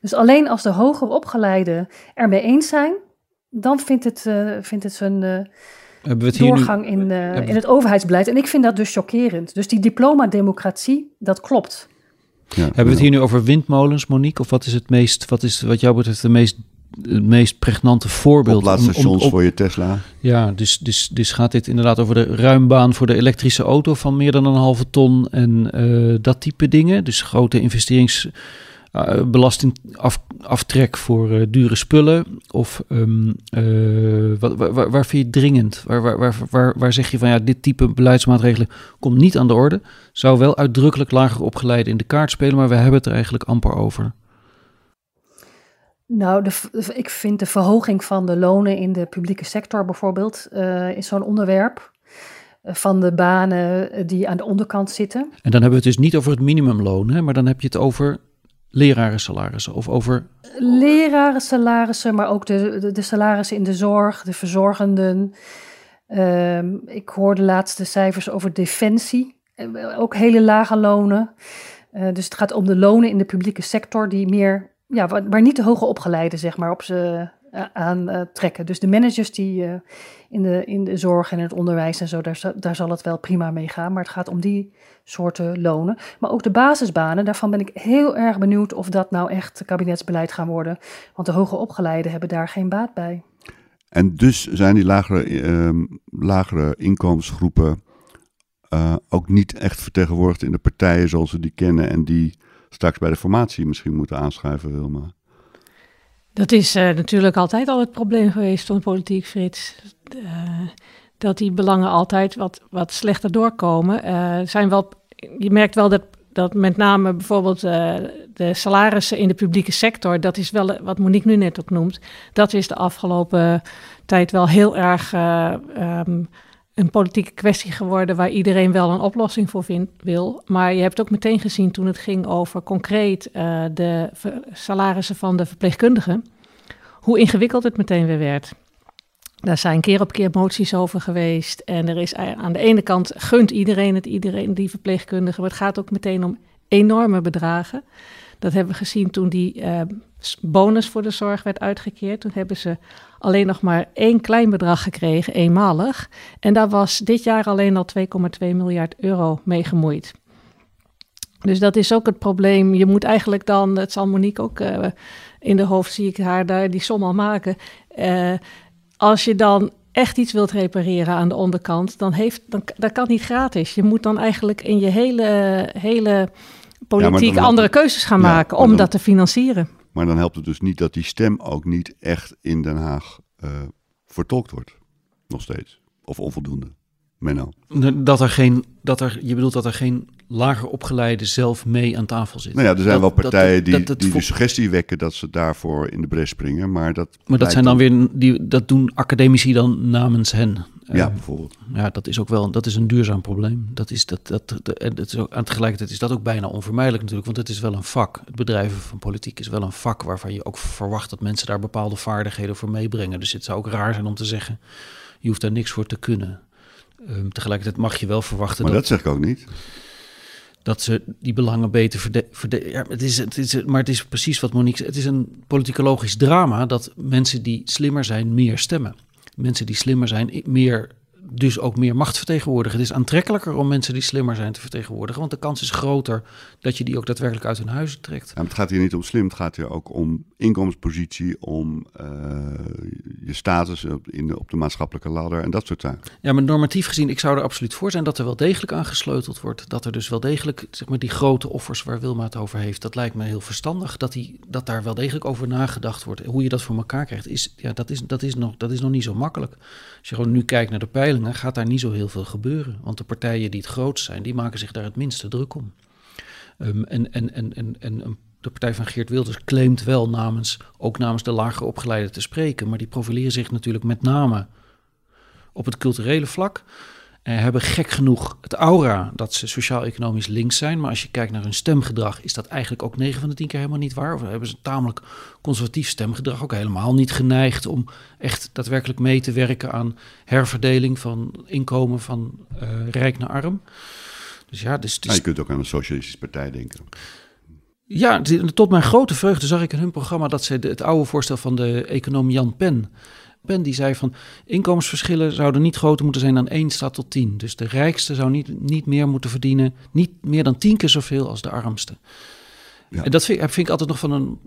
Dus alleen als de hoger opgeleiden ermee eens zijn, dan vindt het, uh, vindt het zijn uh, doorgang in, uh, in het overheidsbeleid. En ik vind dat dus chockerend. Dus die diploma-democratie, dat klopt. Ja, Hebben we het hier nu over windmolens, Monique? Of wat is het meest, wat is wat jou betreft de meest, het meest pregnante voorbeeld? Laadstations voor je Tesla. Ja, dus, dus, dus gaat dit inderdaad over de ruimbaan voor de elektrische auto van meer dan een halve ton en dat type dingen. Dus grote investerings uh, belastingaftrek voor uh, dure spullen? Of um, uh, wat, waar, waar, vind je het dringend? Waar, waar, waar, waar, zeg je van ja, dit type beleidsmaatregelen komt niet aan de orde? Zou wel uitdrukkelijk lager opgeleide in de kaart spelen, maar we hebben het er eigenlijk amper over. Nou, de, ik vind de verhoging van de lonen in de publieke sector bijvoorbeeld is zo'n onderwerp van de banen die aan de onderkant zitten. En dan hebben we het dus niet over het minimumloon, hè, maar dan heb je het over lerarensalarissen of over... Lerarensalarissen, maar ook de, de, de salarissen in de zorg, de verzorgenden. Um, ik hoorde laatste cijfers over defensie, eh, ook hele lage lonen. Uh, dus het gaat om de lonen in de publieke sector die meer, ja, waar niet de hoge opgeleiden zeg maar op ze uh, aan trekken. Dus de managers die in, de, in de zorg en het onderwijs en zo, daar, daar zal het wel prima mee gaan. Maar het gaat om die soorten lonen. Maar ook de basisbanen, daarvan ben ik heel erg benieuwd of dat nou echt kabinetsbeleid gaan worden. Want de hoger opgeleiden hebben daar geen baat bij. En dus zijn die lagere, uh, lagere inkomensgroepen ook niet echt vertegenwoordigd in de partijen zoals we die kennen en die straks bij de formatie misschien moeten aanschuiven, Wilma? Dat is uh, natuurlijk altijd al het probleem geweest van politiek, Frits. Dat die belangen altijd wat, wat slechter doorkomen. Uh, zijn wel, je merkt wel dat, dat met name bijvoorbeeld uh, de salarissen in de publieke sector, dat is wel wat Monique nu net ook noemt, dat is de afgelopen tijd wel heel erg um, een politieke kwestie geworden waar iedereen wel een oplossing voor vindt, wil. Maar je hebt ook meteen gezien toen het ging over concreet de salarissen van de verpleegkundigen, hoe ingewikkeld het meteen weer werd. Daar zijn keer op keer moties over geweest. En er is aan de ene kant gunt iedereen het, iedereen die verpleegkundige. Maar het gaat ook meteen om enorme bedragen. Dat hebben we gezien toen die uh, bonus voor de zorg werd uitgekeerd. Toen hebben ze alleen nog maar één klein bedrag gekregen, eenmalig. En daar was dit jaar alleen al 2,2 miljard euro mee gemoeid. Dus dat is ook het probleem. Je moet eigenlijk dan, het zal Monique ook uh, in de hoofd, zie ik haar daar die som al maken. Uh, als je dan echt iets wilt repareren aan de onderkant, dan, heeft, dan dat kan niet gratis. Je moet dan eigenlijk in je hele, hele politiek andere keuzes gaan maken om dat te financieren. Maar dan helpt het dus niet dat die stem ook niet echt in Den Haag uh, vertolkt wordt. Nog steeds. Of onvoldoende? Menno. Dat er geen, dat er, je bedoelt dat er geen lager opgeleide zelf mee aan tafel zit. Nou ja, er zijn Dat- wel partijen dat- die, dat- die de suggestie wekken dat ze daarvoor in de bres springen. Maar dat, Maar dat zijn dan weer, die, dat doen academici dan namens hen. Ja, Eh, bijvoorbeeld. ja, dat is ook wel, dat is een duurzaam probleem. Dat is dat, dat, dat, en dat is ook, aan tegelijkertijd is dat ook bijna onvermijdelijk natuurlijk, want het is wel een vak. Het bedrijven van politiek is wel een vak waarvan je ook verwacht dat mensen daar bepaalde vaardigheden voor meebrengen. Dus het zou ook raar zijn om te zeggen, je hoeft daar niks voor te kunnen. Ehm, tegelijkertijd mag je wel verwachten Maar dat, dat zeg ik ook niet. dat ze die belangen beter verdelen. ja, het is, het is, maar het is precies wat Monique zei. Het is een politicologisch drama dat mensen die slimmer zijn meer stemmen. Mensen die slimmer zijn meer, dus ook meer macht vertegenwoordigen. Het is aantrekkelijker om mensen die slimmer zijn te vertegenwoordigen. Want de kans is groter dat je die ook daadwerkelijk uit hun huizen trekt. Ja, het gaat hier niet om slim, het gaat hier ook om inkomenspositie, om eh, je status op, in de, op de maatschappelijke ladder en dat soort zaken. Ja, maar normatief gezien, ik zou er absoluut voor zijn dat er wel degelijk aan gesleuteld wordt. Dat er dus wel degelijk, zeg maar, die grote offers waar Wilma het over heeft, dat lijkt me heel verstandig. Dat, die, dat daar wel degelijk over nagedacht wordt. Hoe je dat voor elkaar krijgt, is, ja, dat, is, dat, is nog, dat is nog niet zo makkelijk. Als je gewoon nu kijkt naar de gaat daar niet zo heel veel gebeuren. Want de partijen die het grootst zijn, die maken zich daar het minste druk om. Ehm, en, en, en, en, en de partij van Geert Wilders claimt wel namens, ook namens de lager opgeleiden te spreken. Maar die profileren zich natuurlijk met name op het culturele vlak. En hebben gek genoeg het aura dat ze sociaal-economisch links zijn. Maar als je kijkt naar hun stemgedrag, is dat eigenlijk ook 9 van de 10 keer helemaal niet waar. Of hebben ze een tamelijk conservatief stemgedrag, ook helemaal niet geneigd om echt daadwerkelijk mee te werken aan herverdeling van inkomen van eh, rijk naar arm. Dus ja, dus, dus Nou, je kunt ook aan een socialistische partij denken. ja, tot mijn grote vreugde zag ik in hun programma dat ze het oude voorstel van de econoom Jan Pen. Pen die zei van inkomensverschillen zouden niet groter moeten zijn dan 1 staat tot 10. Dus de rijkste zou niet, niet meer moeten verdienen, niet meer dan 10 keer zoveel als de armste. Ja. En dat vind, vind ik altijd nog van een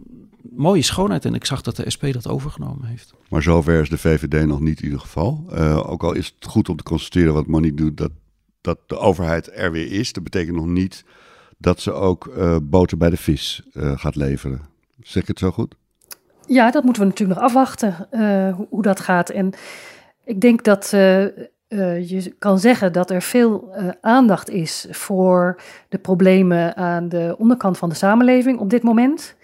mooie schoonheid. En ik zag dat de SP dat overgenomen heeft. Maar zover is de VVD nog niet in ieder geval. Eh, ook al is het goed om te constateren wat Monique doet, dat, dat de overheid er weer is. Dat betekent nog niet dat ze ook eh, boter bij de vis eh, gaat leveren. Zeg ik het zo goed? Ja, dat moeten we natuurlijk nog afwachten eh, hoe, dat gaat. En ik denk dat eh, eh, je kan zeggen dat er veel aandacht is voor de problemen aan de onderkant van de samenleving op dit moment.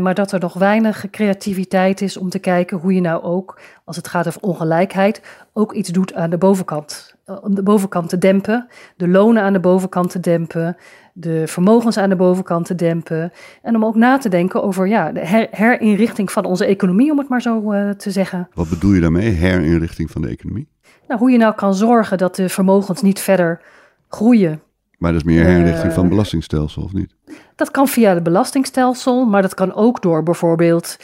Maar dat er nog weinig creativiteit is om te kijken hoe je nou ook, als het gaat over ongelijkheid, ook iets doet aan de bovenkant. Om de bovenkant te dempen, de lonen aan de bovenkant te dempen, de vermogens aan de bovenkant te dempen. En om ook na te denken over ja, de her- herinrichting van onze economie, om het maar zo eh, te zeggen. Wat bedoel je daarmee? Herinrichting van de economie? Nou, hoe je nou kan zorgen dat de vermogens niet verder groeien. Maar dat is meer herinrichting van Eh. het belastingstelsel, of niet? Dat kan via het belastingstelsel, maar dat kan ook door bijvoorbeeld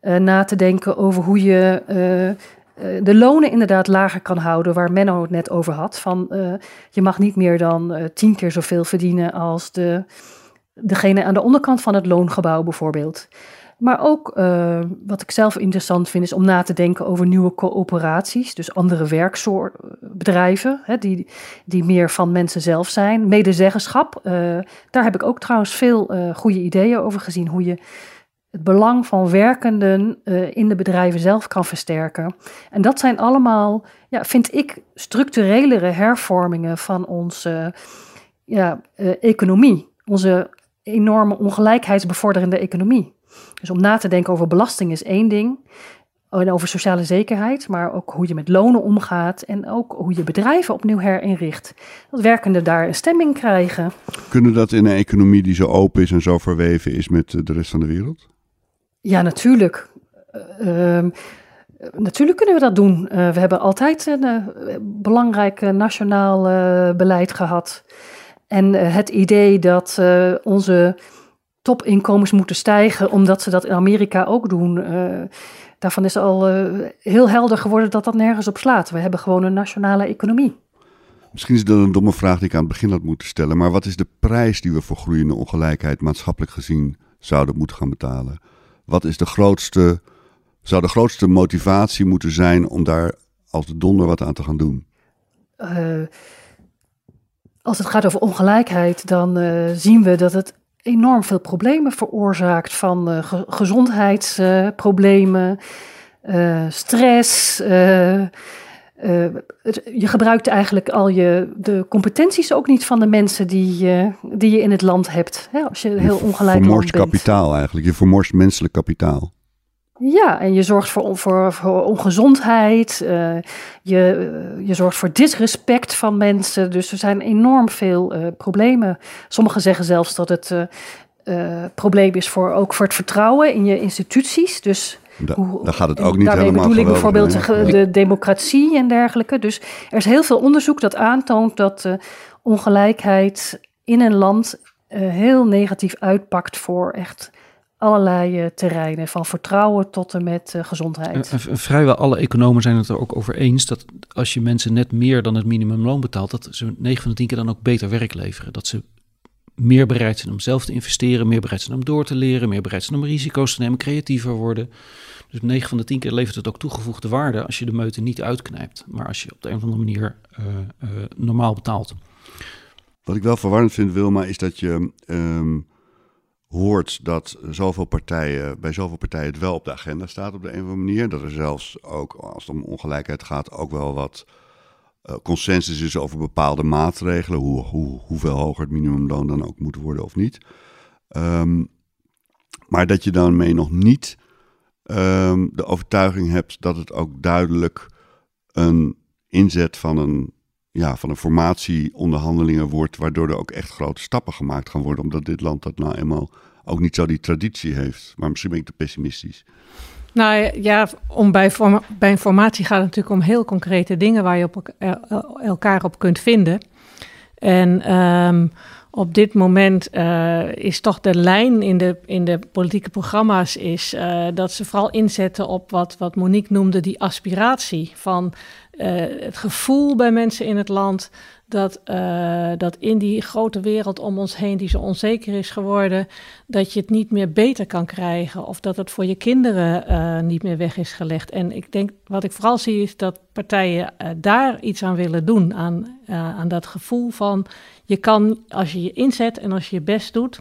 eh, na te denken over hoe je de lonen inderdaad lager kan houden, waar Menno het net over had. Van eh, je mag niet meer dan eh, tien keer zoveel verdienen als de, degene aan de onderkant van het loongebouw bijvoorbeeld. Maar ook eh, wat ik zelf interessant vind, is om na te denken over nieuwe coöperaties. Dus andere werkbedrijven, hè, die, die meer van mensen zelf zijn. Medezeggenschap, eh, daar heb ik ook trouwens veel eh, goede ideeën over gezien. Hoe je het belang van werkenden eh, in de bedrijven zelf kan versterken. En dat zijn allemaal, ja, vind ik, structurelere hervormingen van onze ja, eh, economie. Onze enorme ongelijkheidsbevorderende economie. Dus om na te denken over belasting is één ding. En over sociale zekerheid, maar ook hoe je met lonen omgaat en ook hoe je bedrijven opnieuw herinricht. Dat werkenden daar een stemming krijgen. Kunnen dat in een economie die zo open is en zo verweven is met eh, de rest van de wereld? Ja, natuurlijk. Eh, ehm, natuurlijk kunnen we dat doen. Eh, we hebben altijd een eh, belangrijk nationaal beleid gehad. En het idee dat onze topinkomens moeten stijgen, omdat ze dat in Amerika ook doen. daarvan is al heel helder geworden dat dat nergens op slaat. We hebben gewoon een nationale economie. Misschien is dat een domme vraag die ik aan het begin had moeten stellen. Maar wat is de prijs die we voor groeiende ongelijkheid maatschappelijk gezien zouden moeten gaan betalen? Wat is de grootste, zou de grootste motivatie moeten zijn om daar als de donder wat aan te gaan doen? Eh, als het gaat over ongelijkheid, dan eh, zien we dat het enorm veel problemen veroorzaakt. Van eh, ge- gezondheidsproblemen, eh, eh, je gebruikt eigenlijk al je, de competenties ook niet van de mensen die, die je in het land hebt. Hè, als je heel ongelijk bent. Je vermorst bent. kapitaal eigenlijk, je vermorst menselijk kapitaal. Ja, en je zorgt voor, voor, voor ongezondheid, uh, je, uh, je zorgt voor disrespect van mensen. Dus er zijn enorm veel uh, problemen. Sommigen zeggen zelfs dat het probleem is voor, ook voor het vertrouwen in je instituties. Dus da, hoe, daar gaat het ook niet daarmee helemaal bedoel ik bijvoorbeeld mee. de, de, democratie en dergelijke. Dus er is heel veel onderzoek dat aantoont dat ongelijkheid in een land heel negatief uitpakt voor echt allerlei uh, terreinen, van vertrouwen tot en met uh, gezondheid. En, en, vrijwel alle economen zijn het er ook over eens dat als je mensen net meer dan het minimumloon betaalt, dat ze 9 van de 10 keer dan ook beter werk leveren. Dat ze meer bereid zijn om zelf te investeren, meer bereid zijn om door te leren, meer bereid zijn om risico's te nemen, creatiever worden. Dus 9 van de 10 keer levert het ook toegevoegde waarde als je de meute niet uitknijpt, maar als je op de een of andere manier uh, normaal betaalt. Wat ik wel verwarrend vind, Wilma, is dat je. Um, hoort dat zoveel partijen, bij zoveel partijen het wel op de agenda staat op de een of andere manier. Dat er zelfs ook, als het om ongelijkheid gaat, ook wel wat uh, consensus is over bepaalde maatregelen. Hoe, hoe, hoeveel hoger het minimumloon dan ook moet worden of niet. Um, maar dat je daarmee nog niet um, de overtuiging hebt dat het ook duidelijk een inzet van een, ja, van een formatieonderhandelingen wordt, waardoor er ook echt grote stappen gemaakt gaan worden, omdat dit land dat nou eenmaal ook niet zo die traditie heeft. Maar misschien ben ik te pessimistisch. Nou ja, om bij, bij informatie gaat het natuurlijk om heel concrete dingen waar je op elkaar op kunt vinden. En um, op dit moment uh, is toch de lijn in de, in de politieke programma's is uh, dat ze vooral inzetten op wat, wat Monique noemde, die aspiratie van het gevoel bij mensen in het land dat, uh, dat in die grote wereld om ons heen, die zo onzeker is geworden, dat je het niet meer beter kan krijgen of dat het voor je kinderen uh, niet meer weg is gelegd. En ik denk, wat ik vooral zie, is dat partijen daar iets aan willen doen, aan, aan dat gevoel van je kan, als je je inzet en als je je best doet,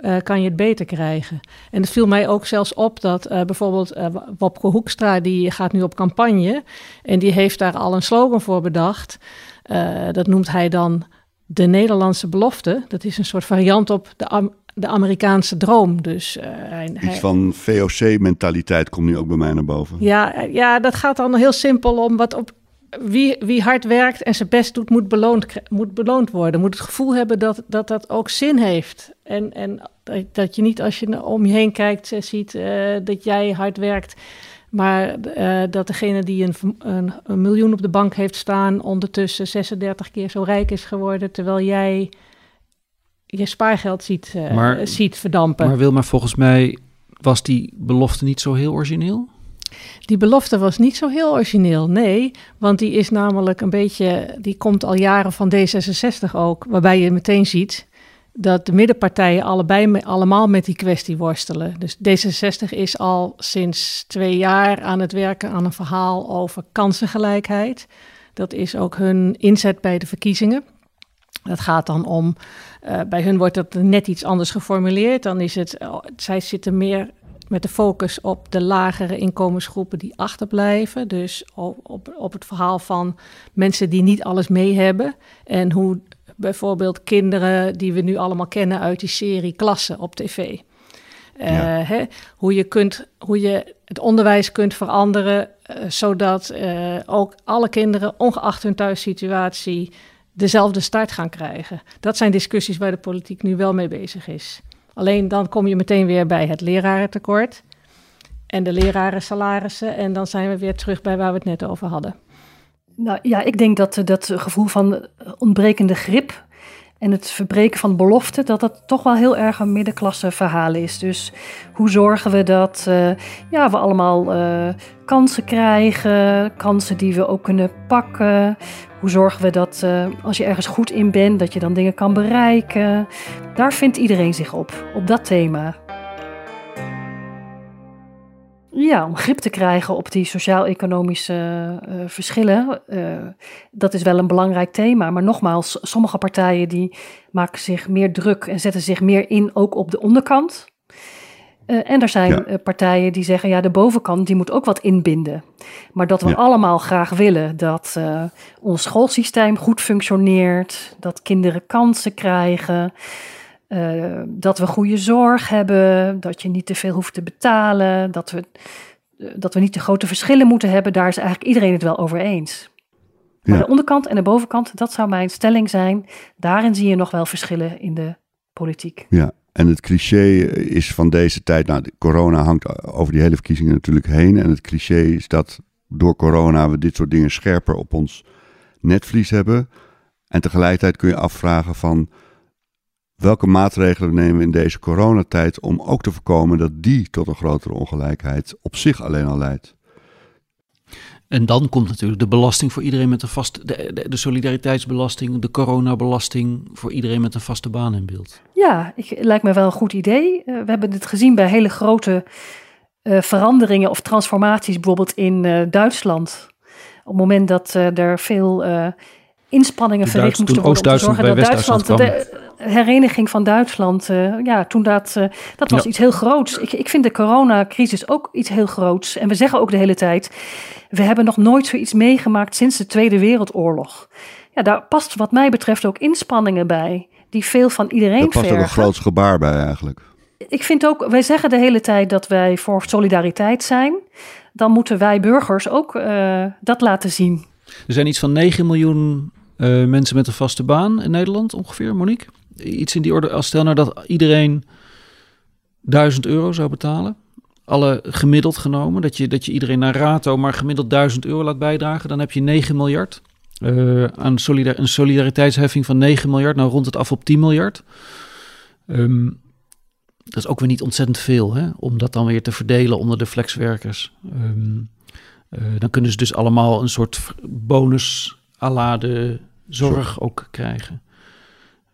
uh, kan je het beter krijgen. En het viel mij ook zelfs op dat uh, bijvoorbeeld uh, Wopke Hoekstra, die gaat nu op campagne en die heeft daar al een slogan voor bedacht. dat noemt hij dan de Nederlandse belofte. Dat is een soort variant op de, Am de Amerikaanse droom. Dus, hij, Iets van VOC-mentaliteit komt nu ook bij mij naar boven. Ja, ja, dat gaat dan heel simpel om wat op wie, wie hard werkt en zijn best doet, moet beloond, moet beloond worden. Moet het gevoel hebben dat dat, dat ook zin heeft. En, en dat je niet als je om je heen kijkt, ziet uh, dat jij hard werkt. Maar uh, dat degene die een, een, een, miljoen op de bank heeft staan, ondertussen 36 keer zo rijk is geworden, terwijl jij je spaargeld ziet, uh, maar, ziet verdampen. Maar Wilma, volgens mij was die belofte niet zo heel origineel? Die belofte was niet zo heel origineel, nee. Want die is namelijk een beetje, die komt al jaren van D66 ook, waarbij je meteen ziet dat de middenpartijen allebei allemaal met die kwestie worstelen. Dus D66 is al sinds twee jaar aan het werken aan een verhaal over kansengelijkheid. Dat is ook hun inzet bij de verkiezingen. Dat gaat dan om, uh, bij hun wordt dat net iets anders geformuleerd. Dan is het, uh, zij zitten meer met de focus op de lagere inkomensgroepen die achterblijven. Dus op, op het verhaal van mensen die niet alles mee hebben. En hoe bijvoorbeeld kinderen die we nu allemaal kennen uit die serie Klassen op tv. Uh, ja. hè, hoe, je kunt, hoe je het onderwijs kunt veranderen, uh, zodat uh, ook alle kinderen, ongeacht hun thuissituatie, dezelfde start gaan krijgen. Dat zijn discussies waar de politiek nu wel mee bezig is. Alleen dan kom je meteen weer bij het lerarentekort en de lerarensalarissen. En dan zijn we weer terug bij waar we het net over hadden. Nou ja, ik denk dat dat gevoel van ontbrekende grip en het verbreken van beloften, dat dat toch wel heel erg een middenklasse verhaal is. Dus hoe zorgen we dat uh, ja, we allemaal kansen krijgen, kansen die we ook kunnen pakken? Hoe zorgen we dat als je ergens goed in bent, dat je dan dingen kan bereiken? Daar vindt iedereen zich op, op dat thema. Ja, om grip te krijgen op die sociaal-economische uh, verschillen. Uh, dat is wel een belangrijk thema. Maar nogmaals, sommige partijen die maken zich meer druk en zetten zich meer in ook op de onderkant. Uh, en er zijn ja. partijen die zeggen, ja, de bovenkant die moet ook wat inbinden. Maar dat we ja. allemaal graag willen dat ons schoolsysteem goed functioneert, dat kinderen kansen krijgen, dat we goede zorg hebben, dat je niet te veel hoeft te betalen, dat we, dat we niet te grote verschillen moeten hebben. Daar is eigenlijk iedereen het wel over eens. Maar de onderkant en de bovenkant, dat zou mijn stelling zijn. Daarin zie je nog wel verschillen in de politiek. Ja, en het cliché is van deze tijd, nou, corona hangt over die hele verkiezingen natuurlijk heen. En het cliché is dat door corona we dit soort dingen scherper op ons netvlies hebben. En tegelijkertijd kun je afvragen van welke maatregelen nemen we in deze coronatijd om ook te voorkomen dat die tot een grotere ongelijkheid op zich alleen al leidt. En dan komt natuurlijk de belasting voor iedereen met een vaste, de, de, de, solidariteitsbelasting, de coronabelasting voor iedereen met een vaste baan in beeld. Ja, ik, lijkt me wel een goed idee. Uh, we hebben dit gezien bij hele grote uh, veranderingen of transformaties, bijvoorbeeld in uh, Duitsland. Op het moment dat er veel inspanningen verricht moesten worden om te zorgen dat Duitsland, de hereniging van Duitsland, ja, toen dat, dat was ja. iets heel groots. Ik, ik vind de coronacrisis ook iets heel groots. En we zeggen ook de hele tijd, we hebben nog nooit zoiets meegemaakt sinds de Tweede Wereldoorlog. Ja, daar past wat mij betreft ook inspanningen bij, die veel van iedereen vergen. Daar past vergen. ook een groot gebaar bij eigenlijk. Ik vind ook, wij zeggen de hele tijd dat wij voor solidariteit zijn. Dan moeten wij burgers ook uh, dat laten zien. Er zijn iets van 9 miljoen uh, mensen met een vaste baan in Nederland ongeveer, Monique. Iets in die orde, als stel nou dat iedereen 1000 euro zou betalen alle gemiddeld genomen, dat je, dat je iedereen naar rato maar gemiddeld 1000 euro laat bijdragen, dan heb je 9 miljard. Uh, aan solidar een solidariteitsheffing van 9 miljard, nou rond het af op 10 miljard. Um, dat is ook weer niet ontzettend veel, hè, om dat dan weer te verdelen onder de flexwerkers. Um, uh, dan kunnen ze dus allemaal een soort bonus à la de zorg ook krijgen.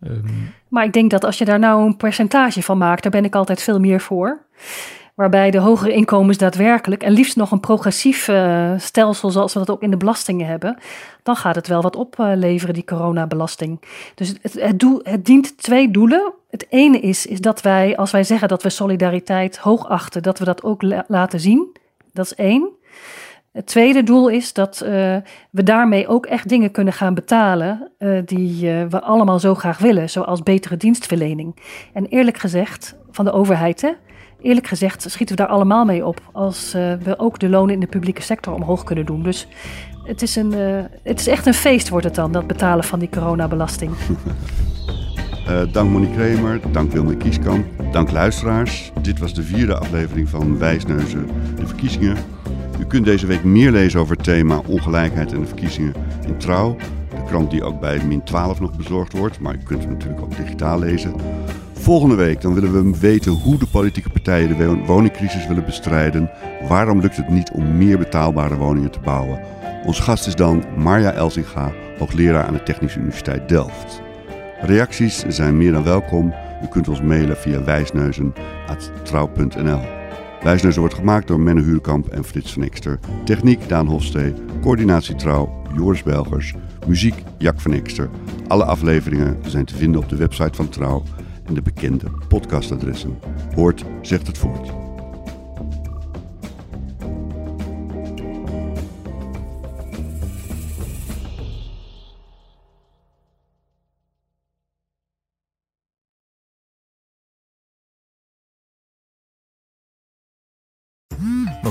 Um, maar ik denk dat als je daar nou een percentage van maakt, daar ben ik altijd veel meer voor waarbij de hogere inkomens daadwerkelijk, en liefst nog een progressief uh, stelsel zoals we dat ook in de belastingen hebben, dan gaat het wel wat opleveren, die coronabelasting. Dus het, het, doel, het dient twee doelen. Het ene is, is dat wij, als wij zeggen dat we solidariteit hoog achten, dat we dat ook la laten zien. Dat is één. Het tweede doel is dat uh, we daarmee ook echt dingen kunnen gaan betalen uh, die uh, we allemaal zo graag willen, zoals betere dienstverlening. En eerlijk gezegd, van de overheid, hè, eerlijk gezegd schieten we daar allemaal mee op als we ook de lonen in de publieke sector omhoog kunnen doen. Dus het is, een, het is echt een feest wordt het dan, dat betalen van die coronabelasting. Dank Monique Kremer, dank Wilme Kieskamp, dank luisteraars. Dit was de vierde aflevering van Wijsneuzen, de verkiezingen. U kunt deze week meer lezen over het thema ongelijkheid en de verkiezingen in Trouw. De krant die ook bij min 12 nog bezorgd wordt, maar u kunt hem natuurlijk ook digitaal lezen. Volgende week dan willen we weten hoe de politieke partijen de woningcrisis willen bestrijden. Waarom lukt het niet om meer betaalbare woningen te bouwen? Ons gast is dan Marja Elzinga, hoogleraar aan de Technische Universiteit Delft. Reacties zijn meer dan welkom. U kunt ons mailen via wijsneuzen.trouw.nl. Wijsneuzen wordt gemaakt door Menne Huurkamp en Frits van Ekster. Techniek Daan Hofstee. Coördinatie Trouw Joris Belgers. Muziek Jack van Ekster. Alle afleveringen zijn te vinden op de website van Trouw en de bekende podcastadressen. Hoort zegt het voort.